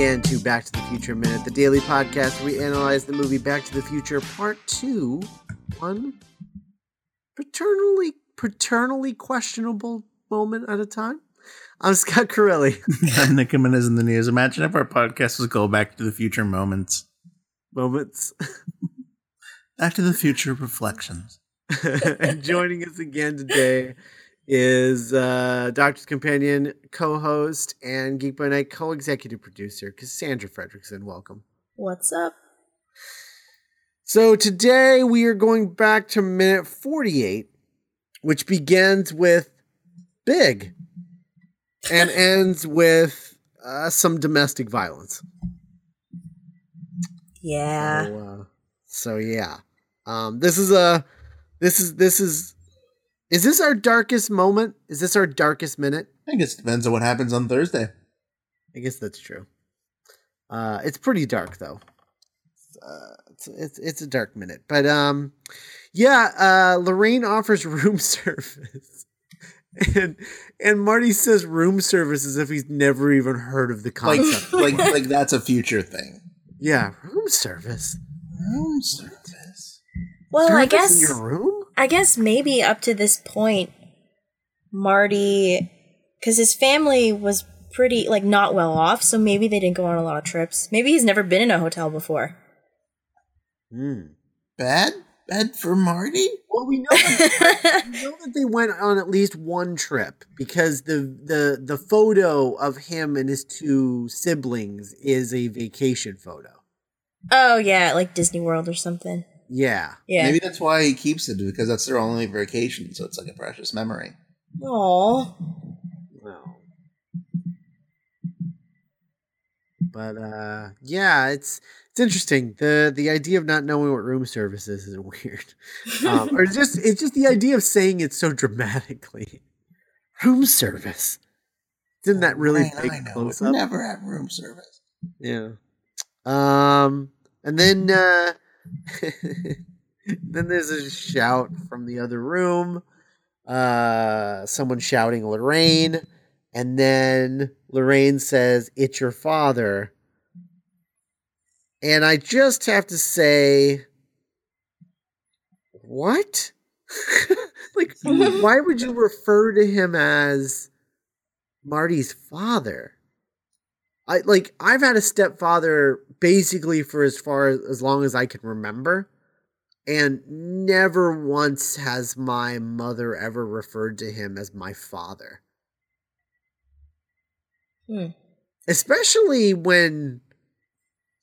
Again to Back to the Future Minute, the daily podcast where we analyze the movie Back to the Future Part 2, one paternally paternally questionable moment at a time. I'm Scott Corelli. I'm Nick Jimenez in the news. Imagine if our podcast was go back to the future moments. Moments. Back to the future reflections. and joining us again today is uh, Doctor's Companion co-host and Geek by Night co-executive producer Cassandra Fredrickson. Welcome. What's up? So today we are going back to minute 48, which begins with Big and ends with uh, some domestic violence. Yeah. So, uh, so yeah, um, this is a this is this is is this our darkest moment? Is this our darkest minute? I guess it depends on what happens on Thursday. I guess that's true. Uh, it's pretty dark though. Uh, it's, it's it's a dark minute, but um, yeah. Uh, Lorraine offers room service, and and Marty says room service as if he's never even heard of the concept. like, like that's a future thing. yeah, room service. Room service. Well, I guess in your room. I guess maybe up to this point, Marty, because his family was pretty like not well off, so maybe they didn't go on a lot of trips. Maybe he's never been in a hotel before. Hmm. Bad? Bad for Marty? Well, we know that, we know that they went on at least one trip because the the the photo of him and his two siblings is a vacation photo. oh yeah, like Disney World or something. Yeah. Yeah. Maybe that's why he keeps it because that's their only vacation, so it's like a precious memory. Aw. No. But uh yeah, it's it's interesting. The the idea of not knowing what room service is is weird. Um, or just it's just the idea of saying it so dramatically. Room service. Didn't that really Ryan, big I close up? never have room service. Yeah. Um and then uh then there's a shout from the other room. Uh someone shouting Lorraine and then Lorraine says it's your father. And I just have to say what? like why would you refer to him as Marty's father? I like I've had a stepfather basically for as far as, as long as I can remember. And never once has my mother ever referred to him as my father. Hmm. Especially when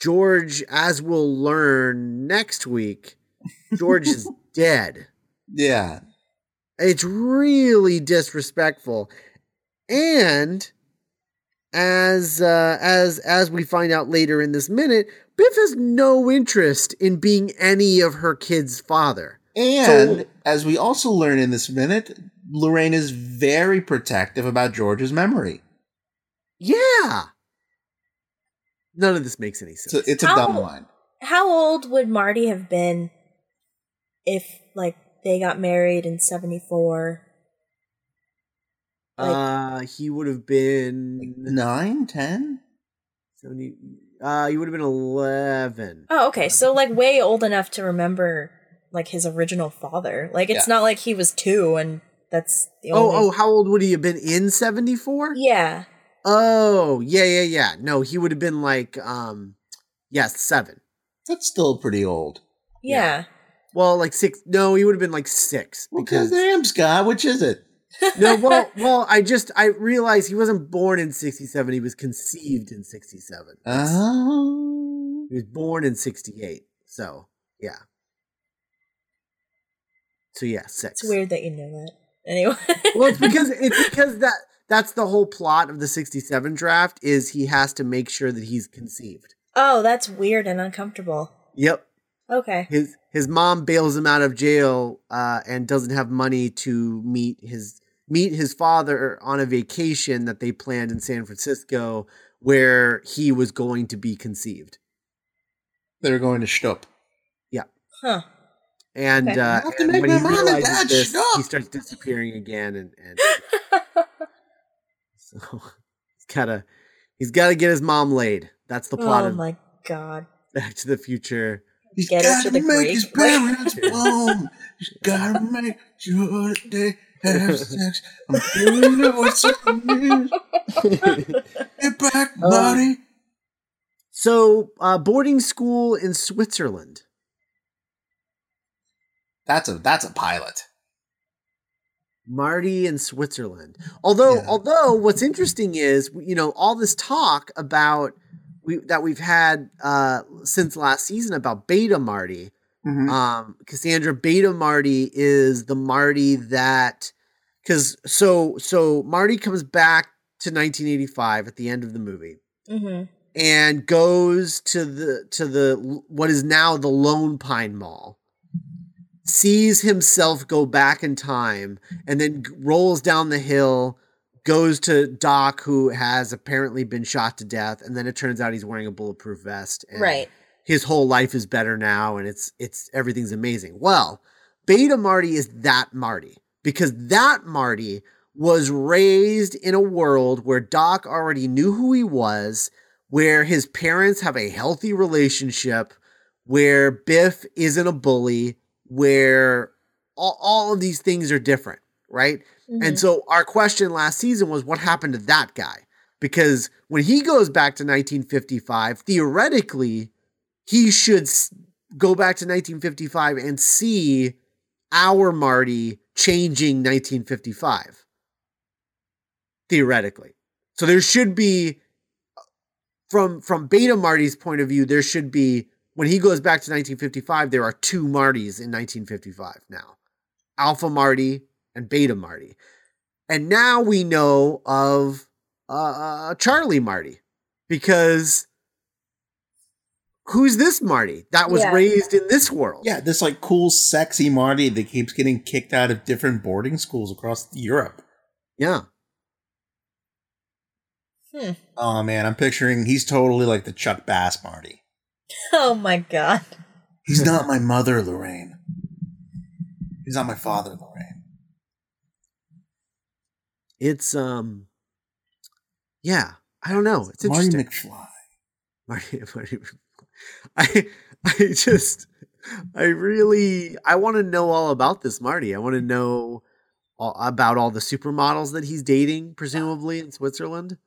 George, as we'll learn next week, George is dead. Yeah. It's really disrespectful. And as uh, as as we find out later in this minute, Biff has no interest in being any of her kids' father. And so, as we also learn in this minute, Lorraine is very protective about George's memory. Yeah. None of this makes any sense. So it's a how, dumb line. How old would Marty have been if like they got married in 74? Like, uh, he would have been nine, ten, seventy. Uh, he would have been eleven. Oh, okay. So like way old enough to remember like his original father. Like it's yeah. not like he was two and that's the oh, only. Oh, oh, how old would he have been in seventy four? Yeah. Oh, yeah, yeah, yeah. No, he would have been like, um, yes, yeah, seven. That's still pretty old. Yeah. yeah. Well, like six. No, he would have been like six. Well, because damn, Scott, which is it? No, well, well, I just I realized he wasn't born in 67, he was conceived in 67. Oh. He was born in 68. So, yeah. So yeah, 6. It's weird that you know that. Anyway. well, it's because it's because that that's the whole plot of the 67 draft is he has to make sure that he's conceived. oh, that's weird and uncomfortable. Yep. Okay. His his mom bails him out of jail uh, and doesn't have money to meet his meet his father on a vacation that they planned in San Francisco where he was going to be conceived. They're going to Stupp. Huh. And, Okay. uh, I'll have to and when he mom and realizes this, stop. he starts disappearing again, and, and so he's gotta He's got to get his mom laid. That's the plot Oh of my god. Back to the Future. He's Get her gotta the make Greek. his parents bloom. He's gotta make sure that they have sex. I'm feeling it what's Get back, Um, buddy. So, uh, boarding school in Switzerland. That's a that's a pilot. Marty in Switzerland. Although, Yeah. although what's interesting is, you know, all this talk about we that we've had uh, since last season about Beta Marty. Mhm. Um, Cassandra Beta Marty is the Marty that because so so Marty comes back to 1985 at the end of the movie hmm and goes to the to the what is now the Lone Pine Mall. Sees himself go back in time and then g- rolls down the hill, goes to Doc, who has apparently been shot to death, and then it turns out he's wearing a bulletproof vest. And Right. His whole life is better now, and it's it's everything's amazing. Well, Beta Marty is that Marty because that Marty was raised in a world where Doc already knew who he was, where his parents have a healthy relationship, where Biff isn't a bully, where all, all of these things are different, right? And mm-hmm. so our question last season was what happened to that guy? Because when he goes back to 1955, theoretically, he should s- go back to 1955 and see our Marty changing 1955. Theoretically. So there should be uh, from from Beta Marty's point of view, there should be when he goes back to 1955, there are two Martys in 1955 now. Alpha Marty and Beta Marty. And now we know of uh, Charlie Marty because who's this Marty that was Yeah. raised in this world? Yeah, this like cool, sexy Marty that keeps getting kicked out of different boarding schools across Europe. Yeah. Hmm. Oh man, I'm picturing he's totally like the Chuck Bass Marty. Oh my god. He's not my mother, Lorraine. He's not my father, Lorraine. It's um yeah, I don't know. It's Marty interesting. McFly. Marty, Marty, I I just I really I want to know all about this Marty. I want to know all, about all the supermodels that he's dating, presumably in Switzerland,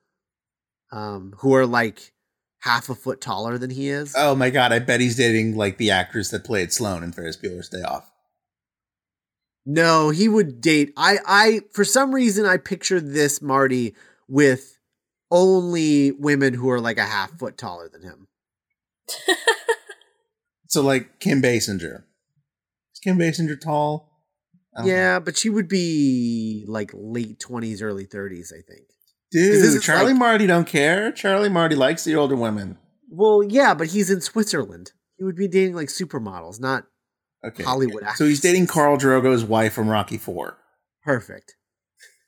um, who are like half a foot taller than he is. Oh my god, I bet he's dating like the actress that played Sloane in Ferris Bueller's Day Off. No, he would date. I I for some reason I picture this Marty with only women who are like a half foot taller than him. So like Kim Basinger. Is Kim Basinger tall? Don't know. Yeah, but she would be like late twenties, early thirties, I think. Dude, Charlie like- Marty don't care. Charlie Marty likes the older women. Well, yeah, but he's in Switzerland. He would be dating like supermodels, not Okay. Hollywood So he's dating. Carl Drogo's wife from Rocky Four. perfect.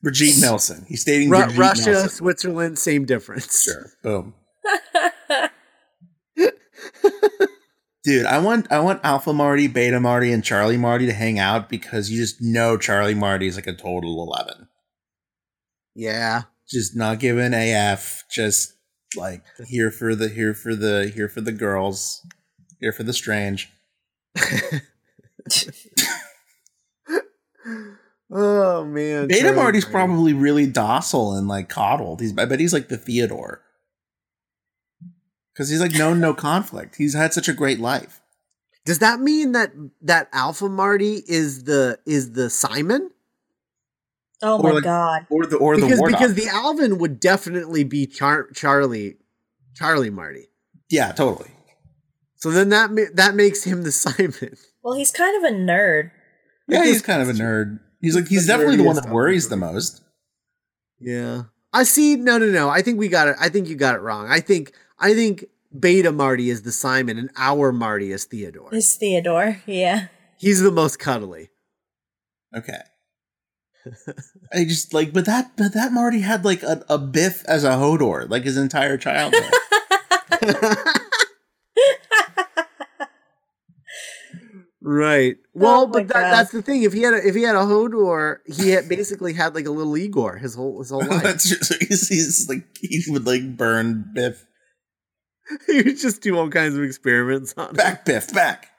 Brigitte Nielsen. He's dating Ru- Russia, Nelson. Switzerland, same difference. Sure. Boom. Dude, I want I want Alpha Marty, Beta Marty, and Charlie Marty to hang out because you just know Charlie Marty is like a total eleven. Yeah. Just not giving AF, just like here for the here for the here for the girls, here for the strange. Oh man. Beta Marty's Marty. probably really docile and like coddled. He's I bet he's like the Theodore. Because he's like known no conflict. He's had such a great life. Does that mean that that Alpha Marty is the is the Simon? oh Or my like- god. Or the or the Because war because the Alvin would definitely be Char- Charlie Charlie Marty. Yeah, totally. So then that ma- that makes him the Simon. Well, he's kind of a nerd. Yeah, he's kind of a nerd. He's like he's the definitely the one that worries the most. Yeah. I see. No, no, no. I think we got it. I think you got it wrong. I think I think Beta Marty is the Simon and our Marty is Theodore. Is Theodore. Yeah. He's the most cuddly. Okay. I just like, but that, but that Marty had like a, a Biff as a Hodor, like his entire childhood. Right. Well, Oh but that, that's the thing. If he had a, if he had a Hodor, he had basically had like a little Igor his whole his whole life. That's just he's, he's like he would like burn Biff he would just do all kinds of experiments on him. back, Biff back.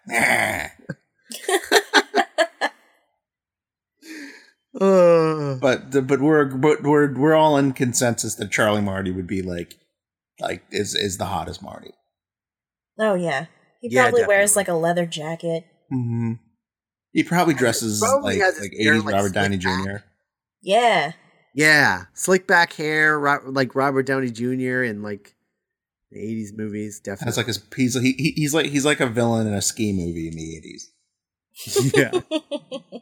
Uh, But but we're but we're we're all in consensus that Charlie Marty would be like like is is the hottest Marty. Oh yeah. He Yeah, probably wears like a leather jacket. Mm-hmm. He probably dresses Probably like has his like hair, eighties like, Robert Downey slicked Jr. Yeah. yeah, slick back hair, like Robert Downey Jr. in like the '80s movies. Definitely. that's like his he's he, he- he's like he's like a villain in a ski movie in the eighties. yeah.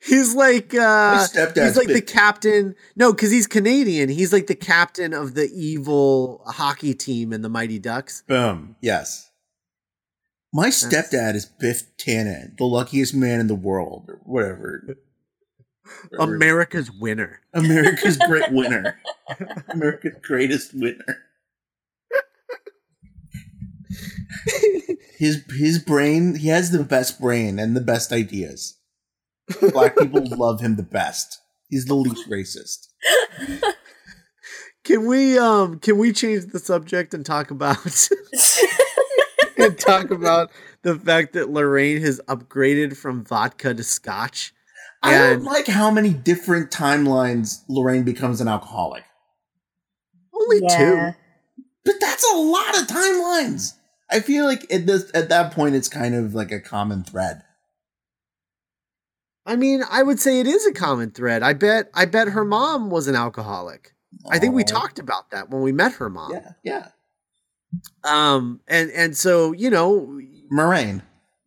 He's like uh he's like the captain. No, because he's Canadian. He's like the captain of the evil hockey team in the Mighty Ducks. Boom. Yes. My stepdad is Biff Tannen, the luckiest man in the world, or whatever. America's winner. America's great winner. America's greatest winner. his his brain, he has the best brain and the best ideas. Black people love him the best. He's the least racist. Can we um can we change the subject and talk about and talk about the fact that Lorraine has upgraded from vodka to scotch? I don't like how many different timelines Lorraine becomes an alcoholic. only yeah. But that's a lot of timelines. I feel like at this at that point it's kind of like a common thread. I mean, I would say it is a common thread. I bet I bet her mom was an alcoholic. I think we talked about that when we met her mom. Yeah, yeah. Um and and so, you know, Moraine.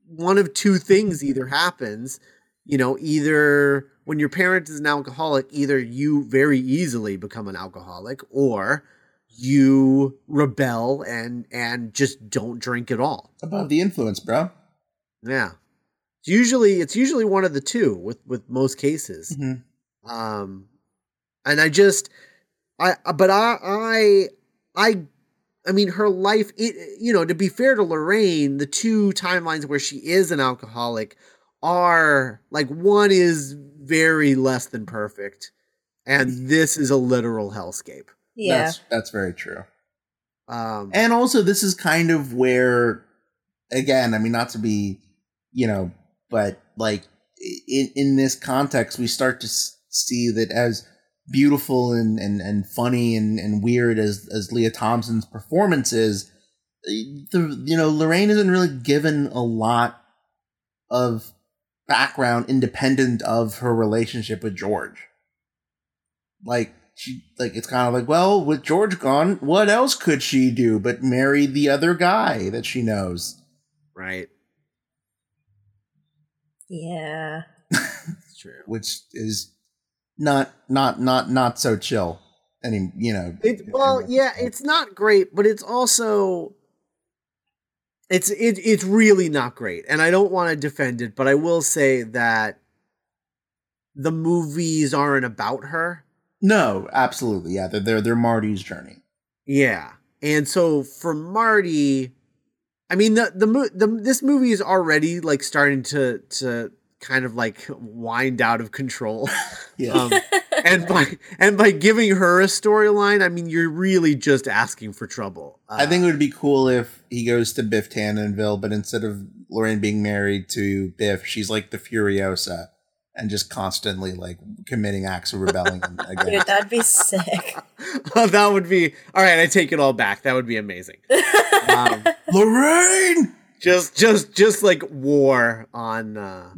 one of two things either happens. You know, either when your parent is an alcoholic, either you very easily become an alcoholic or you rebel and and just don't drink at all. Above the influence, bro. Yeah. It's usually it's usually one of the two with with most cases. Mhm. Um and I just I but I I I I mean her life it you know to be fair to Lorraine the two timelines where she is an alcoholic are like one is very less than perfect and this is a literal hellscape. Yeah. That's that's very true. Um And also this is kind of where again, I mean not to be, you know, but like in in this context we start to see that as beautiful and and, and funny and, and weird as as Lea Thompson's performance is, the you know, Lorraine isn't really given a lot of background independent of her relationship with George. Like she like it's kind of like, well, with George gone, what else could she do but marry the other guy that she knows? right. Yeah. True. Which is not not not not so chill. Any you know It, well, yeah, it's not great, but it's also it's it, it's really not great, and I don't want to defend it, but I will say that the movies aren't about her. No, absolutely. Yeah, they're they're, they're Marty's journey. Yeah, and so for Marty, I mean the the mo- the this movie is already like starting to to kind of like wind out of control. Yeah. Um, and by and by giving her a storyline, I mean you're really just asking for trouble. I Uh, think it would be cool if he goes to Biff Tannenville, but instead of Lorraine being married to Biff, she's like the Furiosa and just constantly like committing acts of rebellion again. Dude, that'd be sick. oh, that would be all right. I take it all back. That would be amazing. Um, Lorraine! just, just, just like war on. Uh...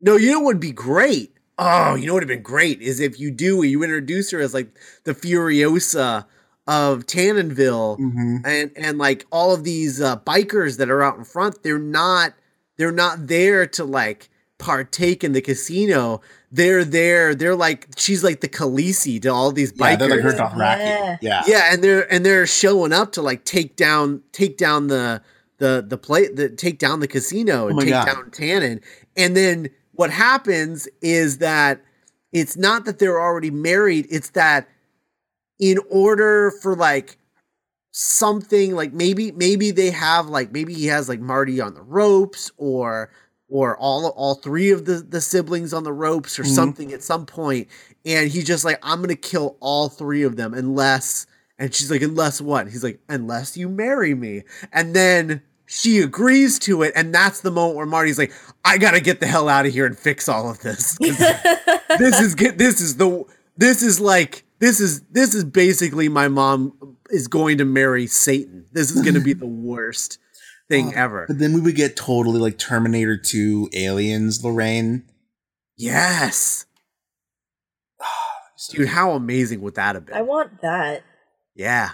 No, you know what would be great? Oh, you know what would have been great is if you do you introduce her as like the Furiosa of Tannenville, Mm-hmm. and and like all of these uh, bikers that are out in front. They're not. They're not there to like partake in the casino. They're there. They're like she's like the Khaleesi to all these Yeah, bikers. they're like her Yeah. Dothraki. Yeah. Yeah, and they're and they're showing up to like take down take down the the the play the take down the casino and Oh take God. down Tannen. And then what happens is that it's not that they're already married, it's that in order for like something like maybe maybe they have like maybe he has like Marty on the ropes or or all all three of the the siblings on the ropes or Mhm. something at some point and he's just like i'm gonna kill all three of them unless and she's like unless what he's like unless you marry me and then she agrees to it and that's the moment where marty's like i gotta get the hell out of here and fix all of this. This is this is the this is like this is this is basically my mom is going to marry satan. This is going to be the worst thing Oh, ever. But then we would get totally like Terminator 2 aliens, Lorraine. yes. Ah, Dude how amazing would that have been? I want that. yeah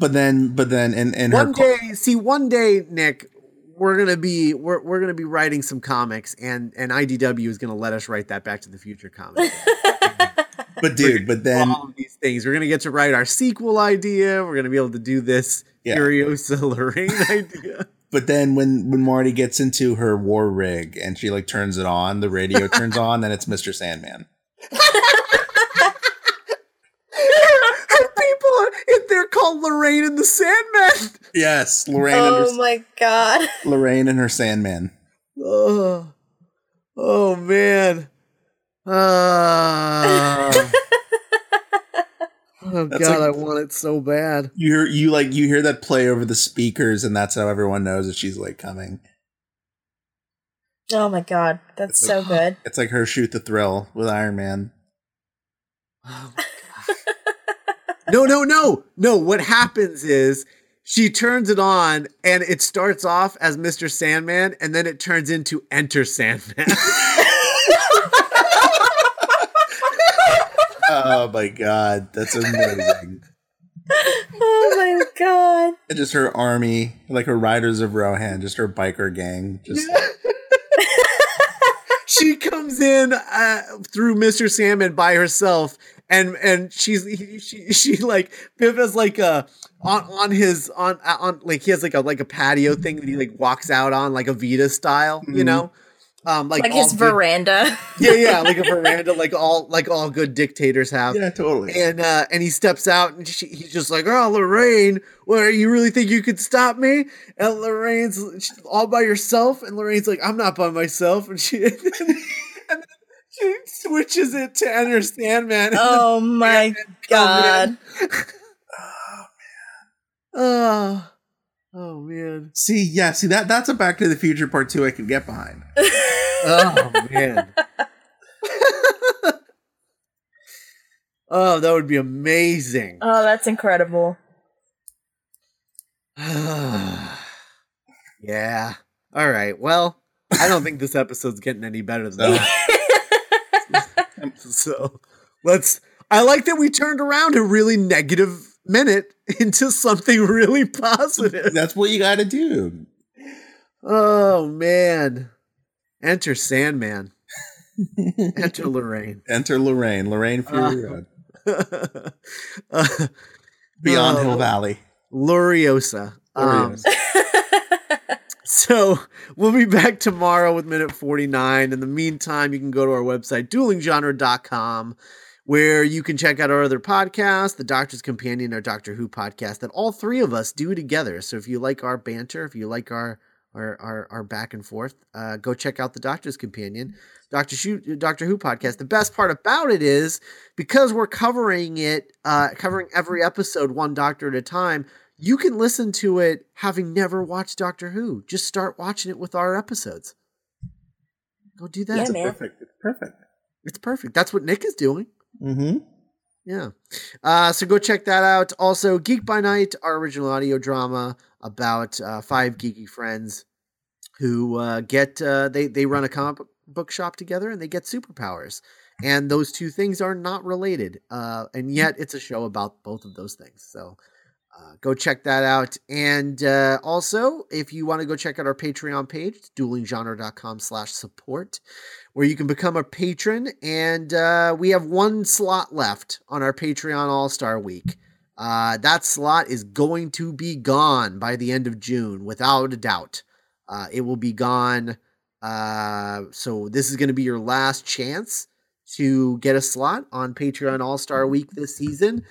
But then, but then, and and one day see one day nick we're gonna be we're, we're gonna be writing some comics and and idw is gonna let us write that back to the future comic but dude, but then all of these things we're gonna get to write our sequel idea we're gonna be able to do this Yeah. Furiosa Lorraine idea But then when when Marty gets into her war rig and she like turns it on, the radio turns on, then it's Mr. Sandman. Her people, if they're called Lorraine and the Sandman. Yes, Lorraine and oh her, my god. Lorraine and her Sandman. Oh, oh man. Uh, oh That's god, like- I want it so bad. You hear you like you hear that play over the speakers, and that's how everyone knows that she's like coming. Oh my god. That's so good. It's like her Shoot to Thrill with Iron Man. Oh, my God. No, no, no, no. What happens is she turns it on, and it starts off as Mr. Sandman, and then it turns into Enter Sandman. oh my god, that's amazing! Oh my god. and just her army, like her Riders of Rohan, just her biker gang. Just she comes in uh, through Mr. Sandman by herself, and and she's he, she she like Biff has like a on on his on on like he has like a like a patio thing that he like walks out on like Evita style, you Mhm. know, um like, Like his good- veranda. yeah yeah like a veranda like all like all good dictators have. yeah, totally. And uh, and he steps out and she, he's just like, "Oh, Lorraine, what? You really think you could stop me?" And Lorraine's all by herself, and Lorraine's like, "I'm not by myself," and she and then she switches it to Enter Sandman. Oh my god. Oh, man. oh Oh man. See, yeah, see that that's a Back to the Future Part Two I can get behind. Oh man. oh, that would be amazing. Oh, that's incredible. yeah. All right. Well, I don't think this episode's getting any better than No. that. So let's. I like that we turned around a really negative minute into something really positive. That's what you got to do. Oh man. Enter Sandman. Enter Lorraine. Enter Lorraine, Lorraine Fury Uh, uh, Beyond oh, Hill Valley. Loriosa. Um, Oreos. So we'll be back tomorrow with minute 49. In the meantime, you can go to our website, duelinggenre.com, where you can check out our other podcasts, The Doctor's Companion, our Doctor Who podcast that all three of us do together. So if you like our banter, if you like our our our, our back and forth, uh, go check out The Doctor's Companion, Doctor Who, Doctor Who podcast. The best part about it is because we're covering it, uh, covering every episode one doctor at a time, you can listen to it having never watched Doctor Who. Just start watching it with our episodes. Go do that. Yeah, It's man. perfect. It's perfect. It's perfect. That's what Nick is doing. Mm-hmm. Yeah. Uh, so go check that out. Also, Geek by Night, our original audio drama about uh, five geeky friends who uh, get uh, they they run a comic book- book shop together and they get superpowers. And those two things are not related. Uh, and yet it's a show about both of those things. So uh, go check that out. And uh, also, if you want to go check out our Patreon page, duelinggenre.com slash support, where you can become a patron. And uh, we have one slot left on our Patreon All-Star Week. Uh, that slot is going to be gone by the end of June, without a doubt. Uh, it will be gone. So this is going to be your last chance to get a slot on Patreon All Star Week this season.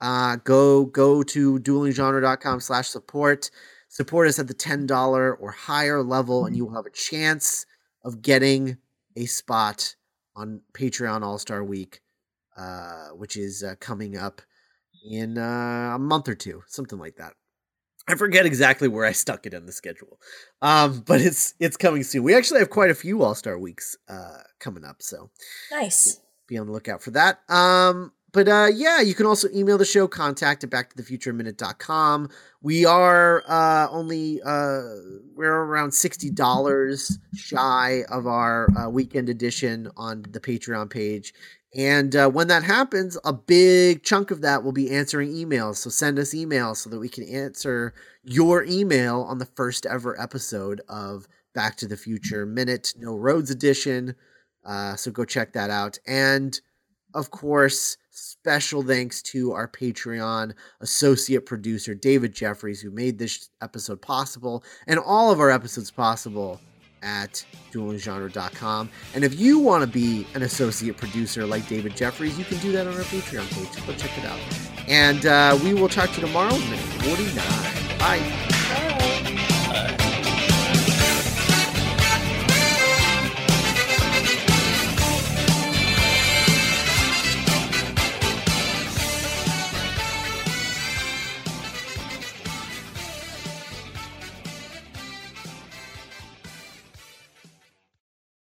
Uh, go go to duelinggenre.com slash support. support us at the $10 or higher level, and you will have a chance of getting a spot on Patreon All Star Week, uh, which is uh, coming up in uh, a month or two, something like that. I forget exactly where I stuck it in the schedule, um, but it's it's coming soon. We actually have quite a few All Star weeks uh, coming up, so Nice. be on the lookout for that. Um, but uh, yeah, you can also email the show contact at backtothefutureminute.com. We are uh, only uh, we're around sixty dollars shy of our uh, weekend edition on the Patreon page. And uh, when that happens, a big chunk of that will be answering emails. So send us emails so that we can answer your email on the first ever episode of Back to the Future Minute No Roads edition. Uh, so go check that out. And of course, special thanks to our Patreon associate producer, David Jeffries, who made this episode possible and all of our episodes possible at duelinggenre.com. And if you want to be an associate producer like David Jeffries, you can do that on our Patreon page. Go check it out. And uh, we will talk to you tomorrow, minute 49. Bye.